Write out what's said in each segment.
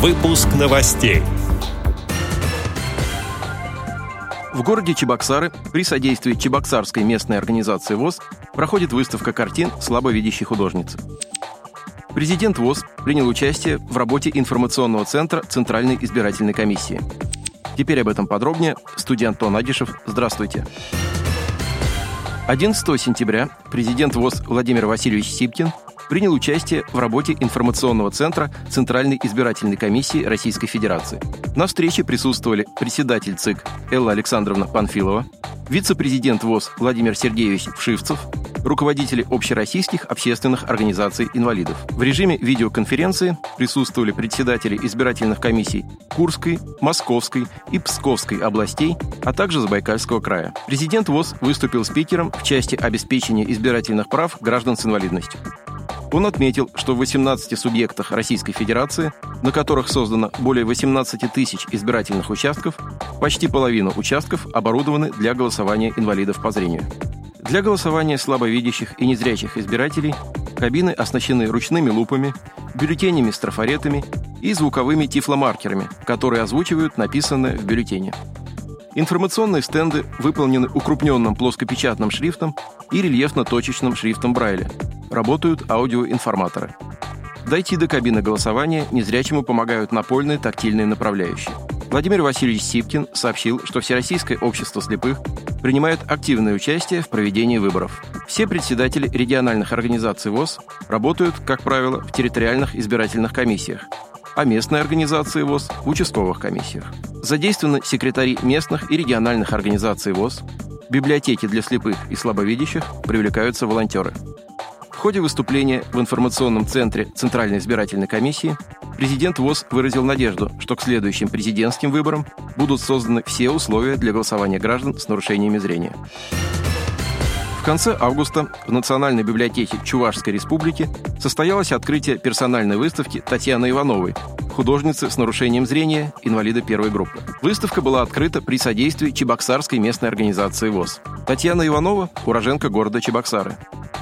Выпуск новостей. В городе Чебоксары при содействии Чебоксарской местной организации ВОЗ проходит выставка картин слабовидящей художницы. Президент ВОЗ принял участие в работе информационного центра Центральной избирательной комиссии. Теперь об этом подробнее. Студия Антон Агишев. Здравствуйте. 11 сентября президент ВОЗ Владимир Васильевич Сипкин принял участие в работе информационного центра Центральной избирательной комиссии Российской Федерации. На встрече присутствовали председатель ЦИК Элла Александровна Панфилова, вице-президент ВОЗ Владимир Сергеевич Вшивцев, руководители общероссийских общественных организаций инвалидов. В режиме видеоконференции присутствовали председатели избирательных комиссий Курской, Московской и Псковской областей, а также Забайкальского края. Президент ВОЗ выступил спикером в части обеспечения избирательных прав граждан с инвалидностью. Он отметил, что в 18 субъектах Российской Федерации, на которых создано более 18 тысяч избирательных участков, почти половина участков оборудованы для голосования инвалидов по зрению. Для голосования слабовидящих и незрячих избирателей кабины оснащены ручными лупами, бюллетенями с трафаретами и звуковыми тифломаркерами, которые озвучивают написанное в бюллетене. Информационные стенды выполнены укрупненным плоскопечатным шрифтом и рельефно-точечным шрифтом Брайля – работают аудиоинформаторы. Дойти до кабины голосования незрячему помогают напольные тактильные направляющие. Владимир Васильевич Сипкин сообщил, что Всероссийское общество слепых принимает активное участие в проведении выборов. Все председатели региональных организаций ВОЗ работают, как правило, в территориальных избирательных комиссиях, а местные организации ВОЗ – в участковых комиссиях. Задействованы секретари местных и региональных организаций ВОЗ, библиотеки для слепых и слабовидящих привлекаются волонтеры – ходе выступления в информационном центре Центральной избирательной комиссии президент ВОЗ выразил надежду, что к следующим президентским выборам будут созданы все условия для голосования граждан с нарушениями зрения. В конце августа в Национальной библиотеке Чувашской республики состоялось открытие персональной выставки Татьяны Ивановой, художницы с нарушением зрения, инвалида первой группы. Выставка была открыта при содействии Чебоксарской местной организации ВОЗ. Татьяна Иванова – уроженка города Чебоксары.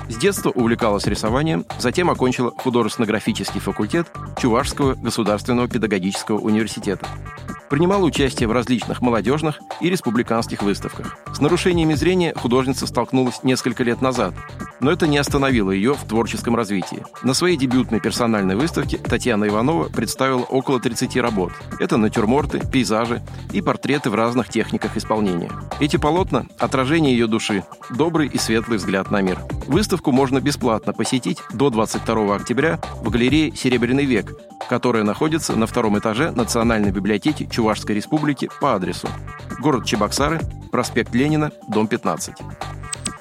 С детства увлекалась рисованием, затем окончила художественно-графический факультет Чувашского государственного педагогического университета. Принимала участие в различных молодежных и республиканских выставках. С нарушениями зрения художница столкнулась несколько лет назад, но это не остановило ее в творческом развитии. На своей дебютной персональной выставке Татьяна Иванова представила около 30 работ. Это натюрморты, пейзажи и портреты в разных техниках исполнения. Эти полотна – отражение ее души, добрый и светлый взгляд на мир. Выставку можно бесплатно посетить до 22 октября в галерее «Серебряный век», которая находится на втором этаже Национальной библиотеки Чувашской Республики по адресу город Чебоксары, проспект Ленина, дом 15.